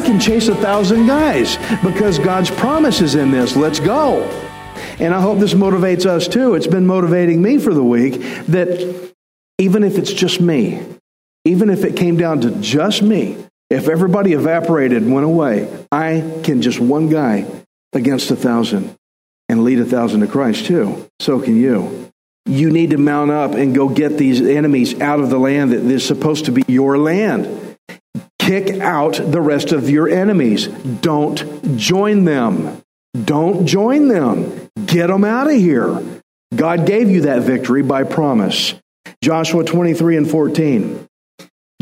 I can chase a thousand guys because God's promise is in this. Let's go. And I hope this motivates us too. It's been motivating me for the week that even if it's just me, even if it came down to just me, if everybody evaporated and went away, I can just one guy against a thousand and lead a thousand to Christ too. So can you. You need to mount up and go get these enemies out of the land that is supposed to be your land. Kick out the rest of your enemies. Don't join them. Don't join them. Get them out of here. God gave you that victory by promise. Joshua 23 and 14.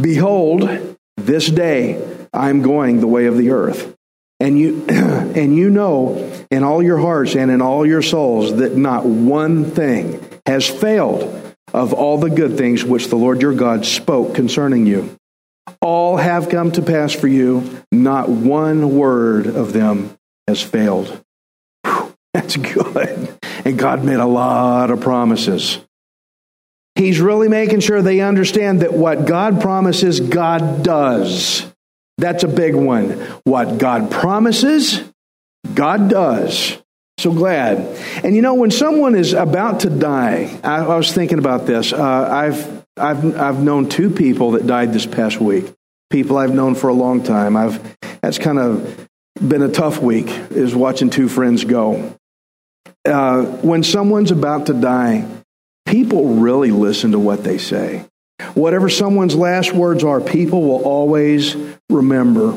Behold, this day I am going the way of the earth. And you, and you know in all your hearts and in all your souls that not one thing has failed of all the good things which the Lord your God spoke concerning you. All have come to pass for you, not one word of them has failed. Whew, that's good. And God made a lot of promises. He's really making sure they understand that what God promises, God does. That's a big one. What God promises, God does. So glad. And you know, when someone is about to die, I, I was thinking about this. Uh, I've, I've, I've known two people that died this past week. People I've known for a long time. I've, that's kind of been a tough week, is watching two friends go. Uh, when someone's about to die, people really listen to what they say. Whatever someone's last words are, people will always remember.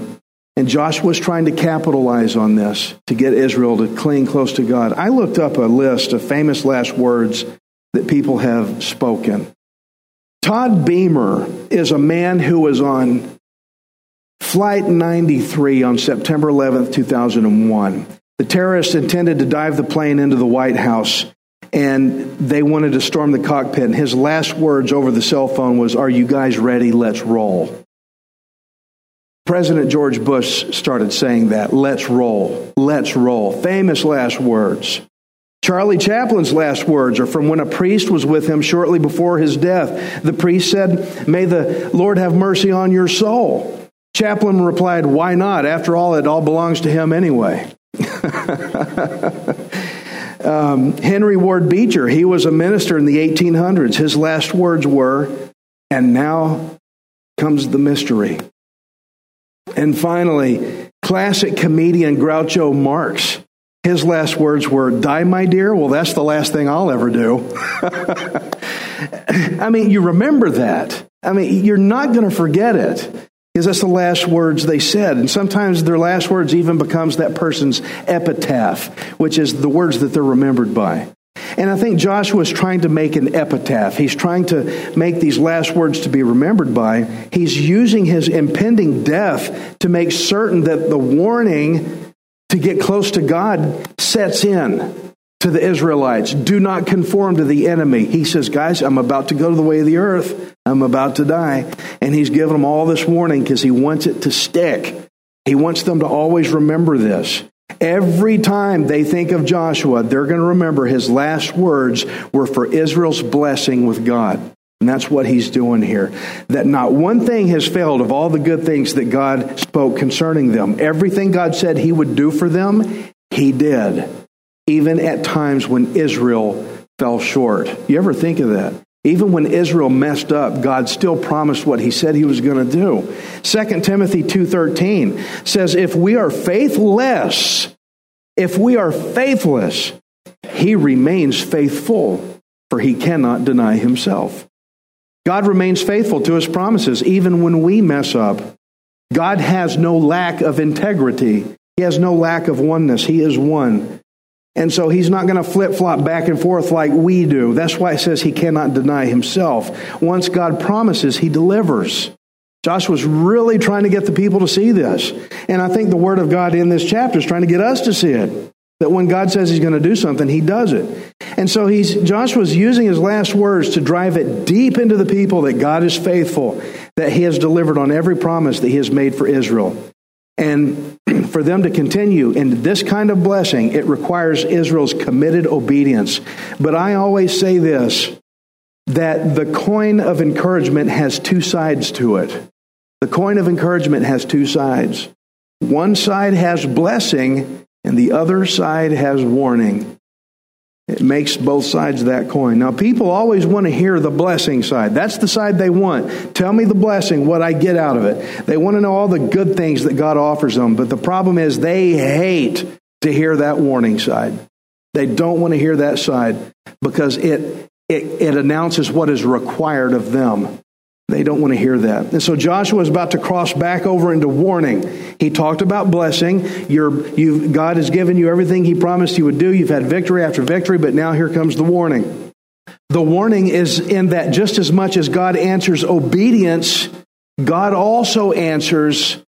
And Joshua's trying to capitalize on this to get Israel to cling close to God. I looked up a list of famous last words that people have spoken. Todd Beamer is a man who was on Flight 93 on September 11th, 2001. The terrorists intended to dive the plane into the White House and they wanted to storm the cockpit. And his last words over the cell phone was, Are you guys ready? Let's roll. President George Bush started saying that. Let's roll. Let's roll. Famous last words. Charlie Chaplin's last words are from when a priest was with him shortly before his death. The priest said, May the Lord have mercy on your soul. Chaplin replied, Why not? After all, it all belongs to him anyway. um, Henry Ward Beecher, he was a minister in the 1800s. His last words were, And now comes the mystery. And finally, classic comedian Groucho Marx. His last words were, Die, my dear? Well, that's the last thing I'll ever do. I mean, you remember that. I mean, you're not going to forget it because that's the last words they said. And sometimes their last words even becomes that person's epitaph, which is the words that they're remembered by. And I think Joshua is trying to make an epitaph. He's trying to make these last words to be remembered by. He's using his impending death to make certain that the warning to get close to God sets in to the Israelites. Do not conform to the enemy. He says, Guys, I'm about to go to the way of the earth. I'm about to die. And he's given them all this warning because he wants it to stick. He wants them to always remember this. Every time they think of Joshua, they're going to remember his last words were for Israel's blessing with God. And that's what he's doing here. That not one thing has failed of all the good things that God spoke concerning them. Everything God said he would do for them, he did. Even at times when Israel fell short. You ever think of that? Even when Israel messed up, God still promised what he said he was going to do. 2 Timothy 2:13 says if we are faithless, if we are faithless, he remains faithful, for he cannot deny himself. God remains faithful to his promises even when we mess up. God has no lack of integrity. He has no lack of oneness. He is one. And so he's not going to flip flop back and forth like we do. That's why it says he cannot deny himself. Once God promises, he delivers. Joshua's really trying to get the people to see this. And I think the word of God in this chapter is trying to get us to see it. That when God says he's going to do something, he does it. And so he's, Joshua's using his last words to drive it deep into the people that God is faithful, that he has delivered on every promise that he has made for Israel. And for them to continue in this kind of blessing, it requires Israel's committed obedience. But I always say this that the coin of encouragement has two sides to it. The coin of encouragement has two sides. One side has blessing, and the other side has warning. It makes both sides of that coin. Now, people always want to hear the blessing side. That's the side they want. Tell me the blessing, what I get out of it. They want to know all the good things that God offers them. But the problem is they hate to hear that warning side. They don't want to hear that side because it, it, it announces what is required of them. They don't want to hear that. And so Joshua is about to cross back over into warning. He talked about blessing. you God has given you everything He promised He would do. You've had victory after victory, but now here comes the warning. The warning is in that just as much as God answers obedience, God also answers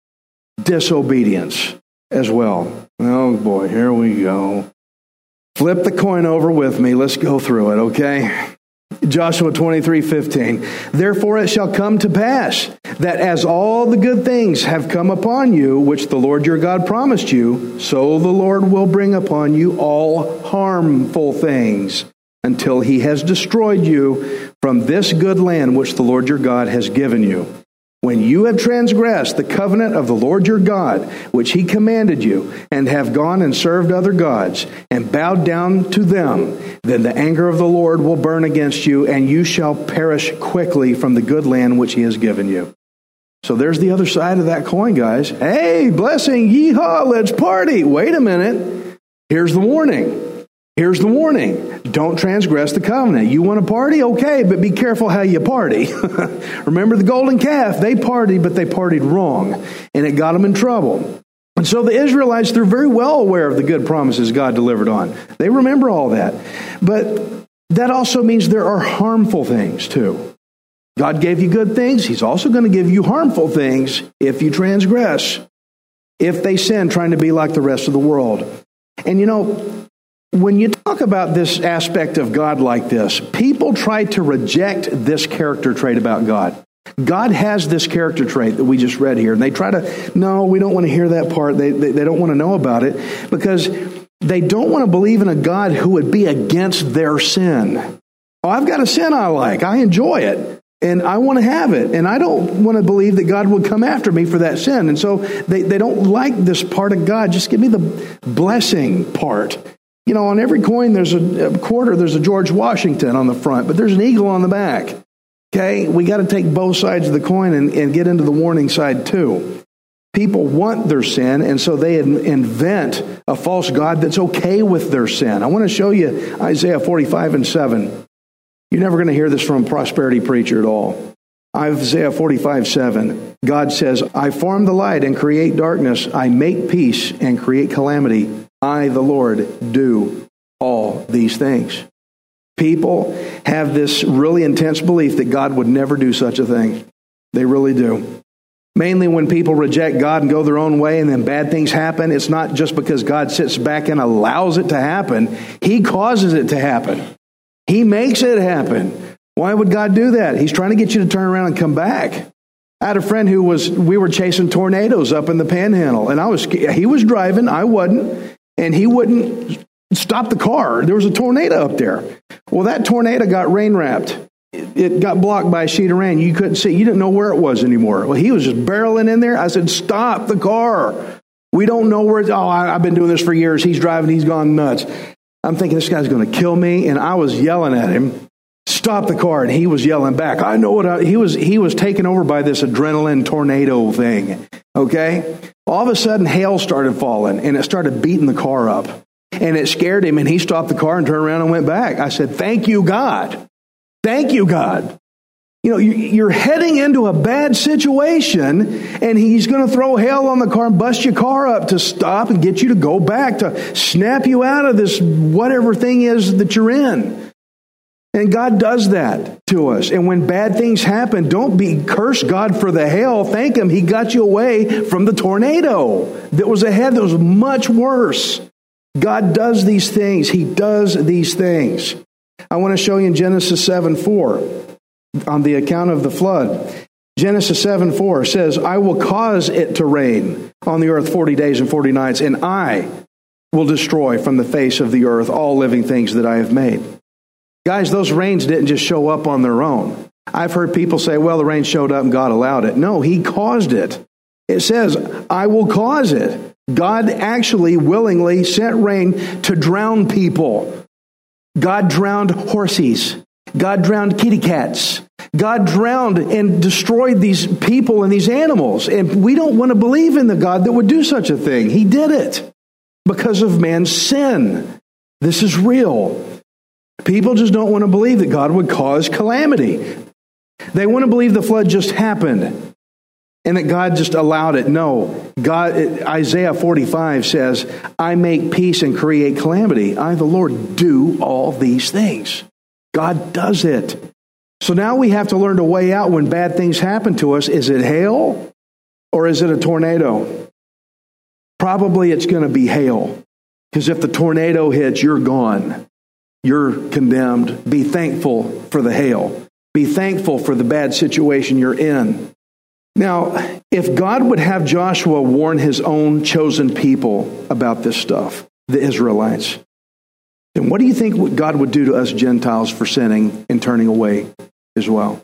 disobedience as well. Oh boy, here we go. Flip the coin over with me. Let's go through it, okay? Joshua 23 15. Therefore it shall come to pass that as all the good things have come upon you, which the Lord your God promised you, so the Lord will bring upon you all harmful things until he has destroyed you from this good land which the Lord your God has given you. When you have transgressed the covenant of the Lord your God, which he commanded you, and have gone and served other gods, and bowed down to them, then the anger of the Lord will burn against you, and you shall perish quickly from the good land which he has given you. So there's the other side of that coin, guys. Hey, blessing, yeehaw, let's party. Wait a minute. Here's the warning. Here's the warning don't transgress the covenant. You want to party? Okay, but be careful how you party. Remember the golden calf? They partied, but they partied wrong, and it got them in trouble. And so the Israelites, they're very well aware of the good promises God delivered on. They remember all that. But that also means there are harmful things too. God gave you good things, He's also going to give you harmful things if you transgress, if they sin, trying to be like the rest of the world. And you know, when you talk about this aspect of God like this, people try to reject this character trait about God. God has this character trait that we just read here, and they try to, no, we don't want to hear that part. They, they, they don't want to know about it because they don't want to believe in a God who would be against their sin. Oh, I've got a sin I like, I enjoy it and I want to have it. And I don't want to believe that God would come after me for that sin. And so they, they don't like this part of God. Just give me the blessing part. You know, on every coin, there's a, a quarter, there's a George Washington on the front, but there's an eagle on the back. Okay? We got to take both sides of the coin and, and get into the warning side too. People want their sin, and so they invent a false God that's okay with their sin. I want to show you Isaiah 45 and 7. You're never going to hear this from a prosperity preacher at all. Isaiah 45, 7. God says, I form the light and create darkness. I make peace and create calamity. I, the Lord, do all these things. People have this really intense belief that God would never do such a thing. They really do. Mainly when people reject God and go their own way and then bad things happen, it's not just because God sits back and allows it to happen. He causes it to happen. He makes it happen. Why would God do that? He's trying to get you to turn around and come back. I had a friend who was, we were chasing tornadoes up in the panhandle and I was, he was driving, I wasn't and he wouldn't stop the car. There was a tornado up there. Well, that tornado got rain wrapped. It got blocked by a sheet of rain. You couldn't see. You didn't know where it was anymore. Well, he was just barreling in there. I said, "Stop the car. We don't know where it's." Oh, I, have been doing this for years. He's driving. He's gone nuts. I'm thinking this guy's going to kill me, and I was yelling at him. Stop the car, and he was yelling back. I know what I, he was. He was taken over by this adrenaline tornado thing. Okay, all of a sudden, hail started falling and it started beating the car up. And it scared him, and he stopped the car and turned around and went back. I said, Thank you, God. Thank you, God. You know, you're heading into a bad situation, and he's going to throw hail on the car and bust your car up to stop and get you to go back, to snap you out of this whatever thing is that you're in. And God does that to us. And when bad things happen, don't be curse God for the hail. Thank Him. He got you away from the tornado that was ahead that was much worse. God does these things. He does these things. I want to show you in Genesis 7 4 on the account of the flood. Genesis 7 4 says, I will cause it to rain on the earth 40 days and 40 nights, and I will destroy from the face of the earth all living things that I have made. Guys, those rains didn't just show up on their own. I've heard people say, well, the rain showed up and God allowed it. No, He caused it. It says, I will cause it. God actually willingly sent rain to drown people. God drowned horses. God drowned kitty cats. God drowned and destroyed these people and these animals. And we don't want to believe in the God that would do such a thing. He did it because of man's sin. This is real. People just don't want to believe that God would cause calamity. They want to believe the flood just happened and that God just allowed it. No. God Isaiah 45 says, "I make peace and create calamity. I the Lord do all these things." God does it. So now we have to learn to weigh out when bad things happen to us. Is it hail or is it a tornado? Probably it's going to be hail. Because if the tornado hits, you're gone you're condemned. Be thankful for the hail. Be thankful for the bad situation you're in. Now, if God would have Joshua warn his own chosen people about this stuff, the Israelites, then what do you think God would do to us Gentiles for sinning and turning away as well?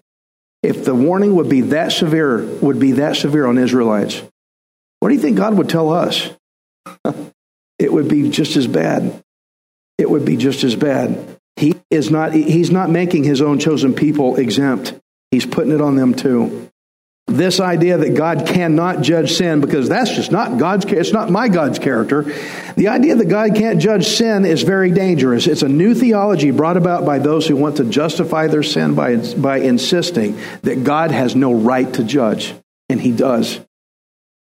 If the warning would be that severe, would be that severe on Israelites, what do you think God would tell us? it would be just as bad it would be just as bad. He is not, he's not making his own chosen people exempt. He's putting it on them too. This idea that God cannot judge sin because that's just not God's it's not my God's character. The idea that God can't judge sin is very dangerous. It's a new theology brought about by those who want to justify their sin by by insisting that God has no right to judge and he does.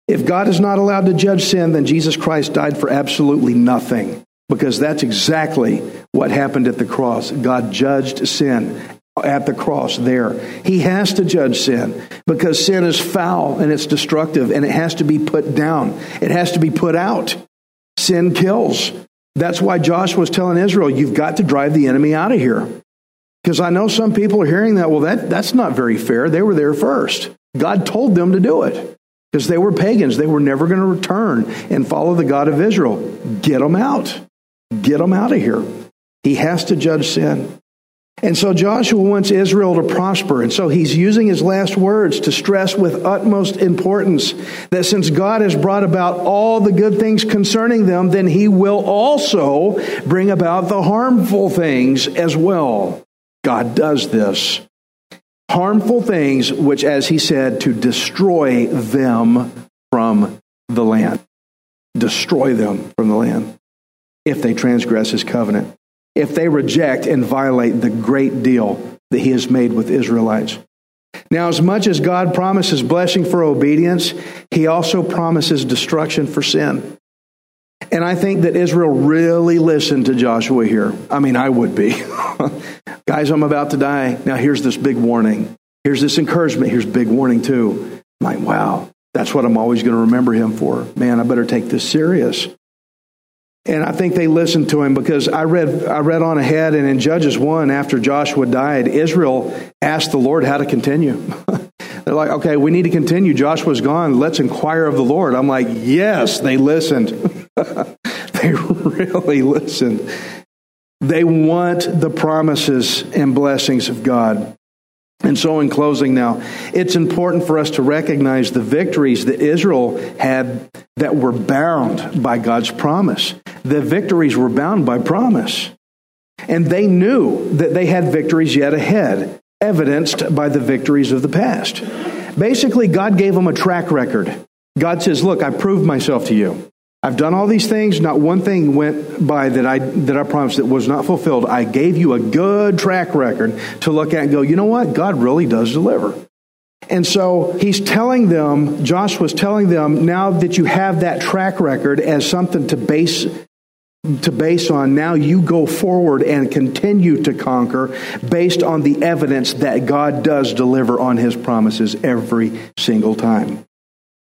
If God is not allowed to judge sin, then Jesus Christ died for absolutely nothing because that's exactly what happened at the cross. God judged sin at the cross there. He has to judge sin because sin is foul and it's destructive and it has to be put down. It has to be put out. Sin kills. That's why Joshua was telling Israel, you've got to drive the enemy out of here. Because I know some people are hearing that, well, that, that's not very fair. They were there first. God told them to do it because they were pagans. They were never going to return and follow the God of Israel. Get them out. Get them out of here. He has to judge sin. And so Joshua wants Israel to prosper. And so he's using his last words to stress with utmost importance that since God has brought about all the good things concerning them, then he will also bring about the harmful things as well. God does this. Harmful things, which, as he said, to destroy them from the land. Destroy them from the land if they transgress his covenant, if they reject and violate the great deal that he has made with Israelites. Now, as much as God promises blessing for obedience, he also promises destruction for sin. And I think that Israel really listened to Joshua here. I mean, I would be. Guys, I'm about to die. Now, here's this big warning. Here's this encouragement. Here's big warning, too. I'm like, wow, that's what I'm always going to remember him for. Man, I better take this serious. And I think they listened to him because I read, I read on ahead, and in Judges 1, after Joshua died, Israel asked the Lord how to continue. They're like, okay, we need to continue. Joshua's gone. Let's inquire of the Lord. I'm like, yes, they listened. they really listened. They want the promises and blessings of God. And so, in closing now, it's important for us to recognize the victories that Israel had that were bound by God's promise. The victories were bound by promise. And they knew that they had victories yet ahead, evidenced by the victories of the past. Basically, God gave them a track record. God says, Look, I proved myself to you. I've done all these things. Not one thing went by that I, that I promised that was not fulfilled. I gave you a good track record to look at and go, you know what? God really does deliver. And so he's telling them, Josh was telling them, now that you have that track record as something to base to base on, now you go forward and continue to conquer based on the evidence that God does deliver on his promises every single time.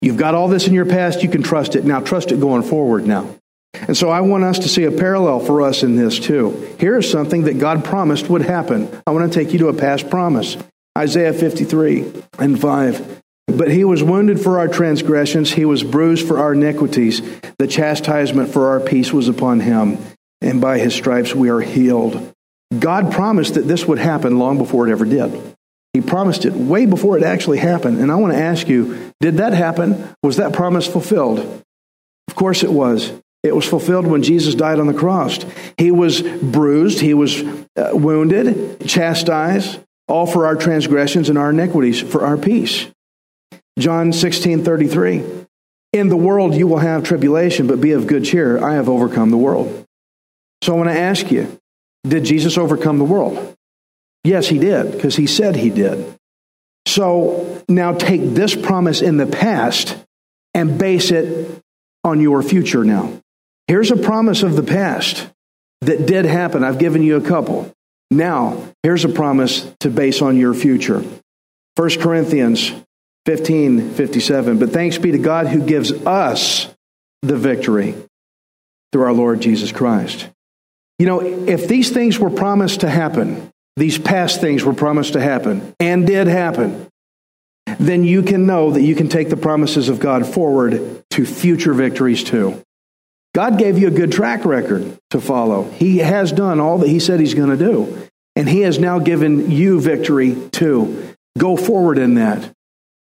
You've got all this in your past, you can trust it. Now trust it going forward now. And so I want us to see a parallel for us in this too. Here is something that God promised would happen. I want to take you to a past promise. Isaiah 53 and 5. But he was wounded for our transgressions, he was bruised for our iniquities. The chastisement for our peace was upon him, and by his stripes we are healed. God promised that this would happen long before it ever did. He promised it way before it actually happened. And I want to ask you, did that happen? Was that promise fulfilled? Of course it was. It was fulfilled when Jesus died on the cross. He was bruised, he was uh, wounded, chastised, all for our transgressions and our iniquities, for our peace. John 16 33. In the world you will have tribulation, but be of good cheer. I have overcome the world. So I want to ask you did Jesus overcome the world? Yes, he did, because he said he did. So now take this promise in the past and base it on your future now. Here's a promise of the past that did happen. I've given you a couple. Now, here's a promise to base on your future. 1 Corinthians 15 57. But thanks be to God who gives us the victory through our Lord Jesus Christ. You know, if these things were promised to happen, these past things were promised to happen and did happen, then you can know that you can take the promises of God forward to future victories too. God gave you a good track record to follow. He has done all that He said He's going to do. And He has now given you victory too. Go forward in that.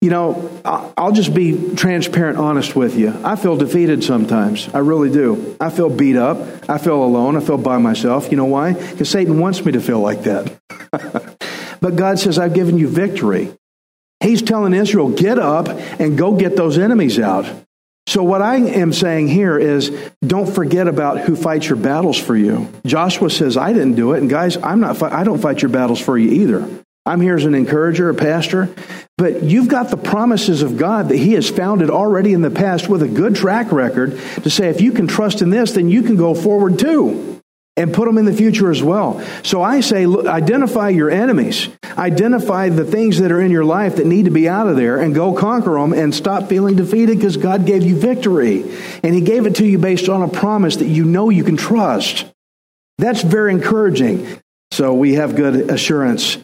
You know, I'll just be transparent, honest with you. I feel defeated sometimes. I really do. I feel beat up. I feel alone. I feel by myself. You know why? Because Satan wants me to feel like that. but God says, I've given you victory. He's telling Israel, get up and go get those enemies out. So, what I am saying here is don't forget about who fights your battles for you. Joshua says, I didn't do it. And guys, I'm not, I don't fight your battles for you either. I'm here as an encourager, a pastor, but you've got the promises of God that He has founded already in the past with a good track record to say, if you can trust in this, then you can go forward too and put them in the future as well. So I say, look, identify your enemies, identify the things that are in your life that need to be out of there, and go conquer them and stop feeling defeated because God gave you victory. And He gave it to you based on a promise that you know you can trust. That's very encouraging. So we have good assurance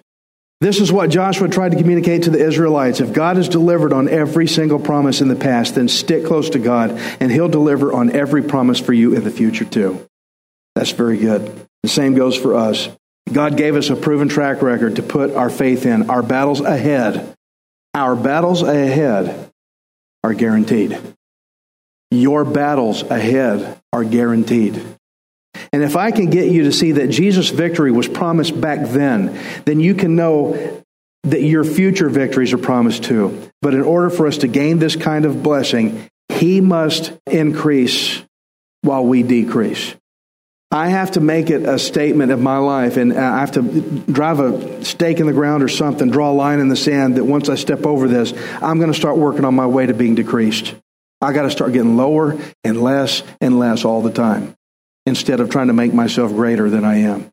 this is what Joshua tried to communicate to the Israelites. If God has delivered on every single promise in the past, then stick close to God, and He'll deliver on every promise for you in the future, too. That's very good. The same goes for us. God gave us a proven track record to put our faith in. Our battles ahead, our battles ahead are guaranteed. Your battles ahead are guaranteed. And if I can get you to see that Jesus' victory was promised back then, then you can know that your future victories are promised too. But in order for us to gain this kind of blessing, He must increase while we decrease. I have to make it a statement of my life, and I have to drive a stake in the ground or something, draw a line in the sand that once I step over this, I'm going to start working on my way to being decreased. I got to start getting lower and less and less all the time instead of trying to make myself greater than I am.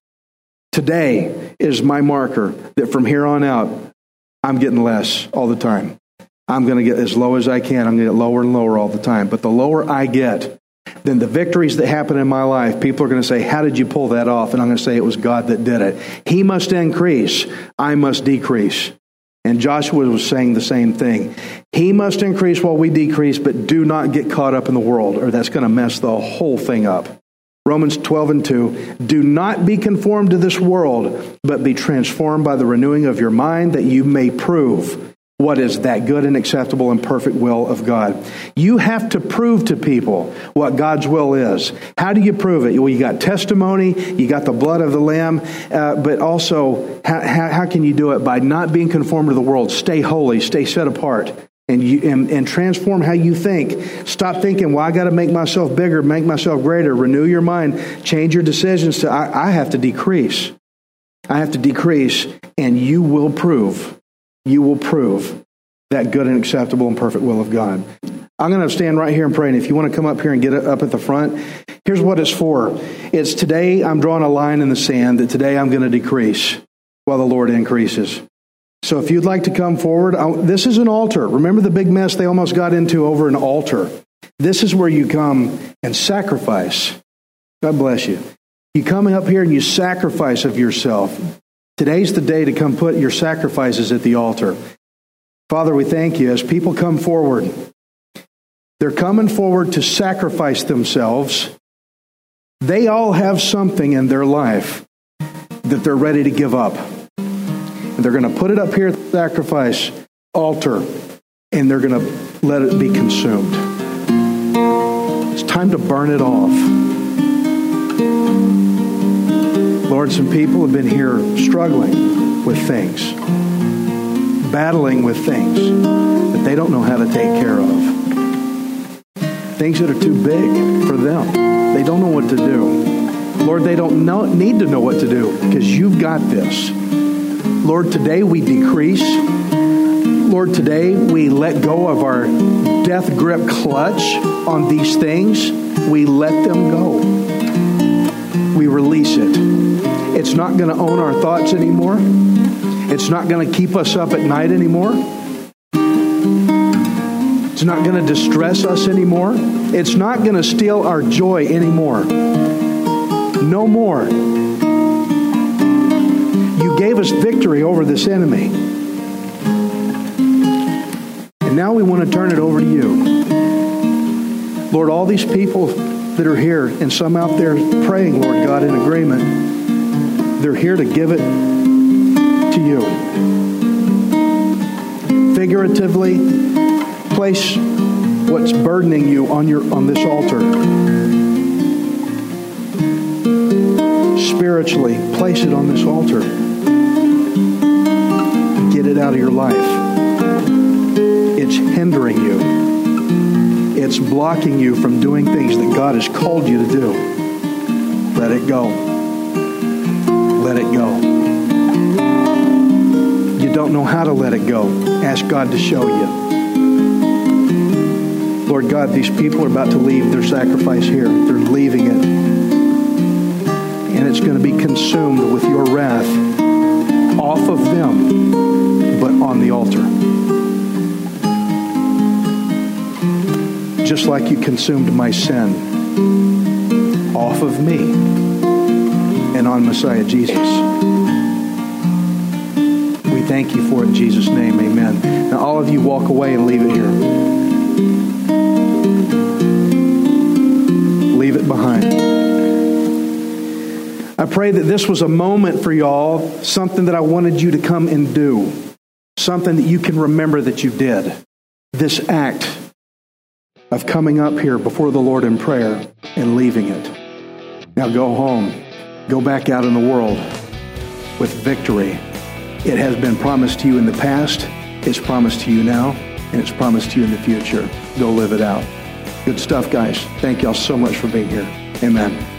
Today is my marker that from here on out, I'm getting less all the time. I'm going to get as low as I can. I'm going to get lower and lower all the time. But the lower I get, then the victories that happen in my life, people are going to say, How did you pull that off? And I'm going to say, It was God that did it. He must increase, I must decrease. And Joshua was saying the same thing. He must increase while we decrease, but do not get caught up in the world, or that's going to mess the whole thing up. Romans 12 and 2. Do not be conformed to this world, but be transformed by the renewing of your mind that you may prove what is that good and acceptable and perfect will of God. You have to prove to people what God's will is. How do you prove it? Well, you got testimony, you got the blood of the Lamb, uh, but also, how, how, how can you do it? By not being conformed to the world. Stay holy, stay set apart. And, you, and, and transform how you think. Stop thinking, well, I got to make myself bigger, make myself greater. Renew your mind, change your decisions to, I, I have to decrease. I have to decrease, and you will prove, you will prove that good and acceptable and perfect will of God. I'm going to stand right here and pray. And if you want to come up here and get up at the front, here's what it's for. It's today I'm drawing a line in the sand that today I'm going to decrease while the Lord increases. So if you'd like to come forward, this is an altar. Remember the big mess they almost got into over an altar. This is where you come and sacrifice. God bless you. You come up here and you sacrifice of yourself. Today's the day to come put your sacrifices at the altar. Father, we thank you as people come forward. They're coming forward to sacrifice themselves. They all have something in their life that they're ready to give up. And they're going to put it up here at the sacrifice altar and they're going to let it be consumed. It's time to burn it off. Lord, some people have been here struggling with things, battling with things that they don't know how to take care of things that are too big for them. They don't know what to do. Lord, they don't know, need to know what to do because you've got this. Lord, today we decrease. Lord, today we let go of our death grip clutch on these things. We let them go. We release it. It's not going to own our thoughts anymore. It's not going to keep us up at night anymore. It's not going to distress us anymore. It's not going to steal our joy anymore. No more. You gave us victory over this enemy. And now we want to turn it over to you. Lord, all these people that are here and some out there praying, Lord God, in agreement, they're here to give it to you. Figuratively, place what's burdening you on your on this altar. Spiritually, place it on this altar. Out of your life. It's hindering you. It's blocking you from doing things that God has called you to do. Let it go. Let it go. You don't know how to let it go. Ask God to show you. Lord God, these people are about to leave their sacrifice here. They're leaving it. And it's going to be consumed with your wrath off of them, but on the altar. Just like you consumed my sin off of me and on Messiah Jesus. We thank you for it in Jesus' name. Amen. Now, all of you walk away and leave it here. Leave it behind. I pray that this was a moment for y'all, something that I wanted you to come and do, something that you can remember that you did. This act of coming up here before the Lord in prayer and leaving it. Now go home, go back out in the world with victory. It has been promised to you in the past, it's promised to you now, and it's promised to you in the future. Go live it out. Good stuff, guys. Thank y'all so much for being here. Amen.